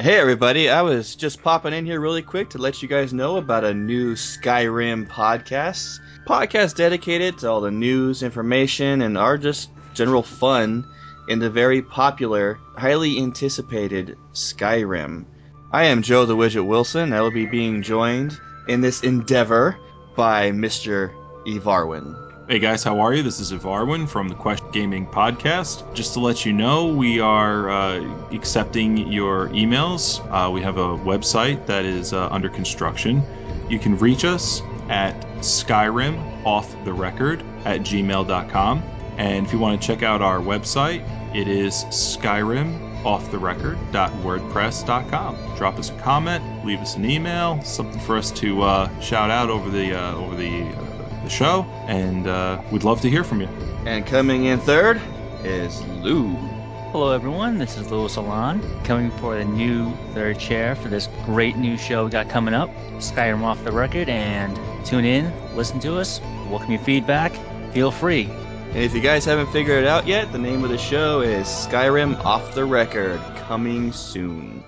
Hey everybody, I was just popping in here really quick to let you guys know about a new Skyrim podcast. Podcast dedicated to all the news, information, and our just general fun in the very popular, highly anticipated Skyrim. I am Joe the Widget Wilson. I will be being joined in this endeavor by Mr. Evarwin. Hey guys, how are you? This is Ivarwin from the Quest Gaming Podcast. Just to let you know, we are uh, accepting your emails. Uh, we have a website that is uh, under construction. You can reach us at Skyrim off the record at gmail.com. And if you want to check out our website, it is Skyrim off the skyrim.offtherecord.wordpress.com. Drop us a comment, leave us an email, something for us to uh, shout out over the uh, over the uh, the show, and uh, we'd love to hear from you. And coming in third is Lou. Hello, everyone. This is Louis Alon coming for the new third chair for this great new show we got coming up, Skyrim Off the Record. And tune in, listen to us, welcome your feedback. Feel free. And if you guys haven't figured it out yet, the name of the show is Skyrim Off the Record, coming soon.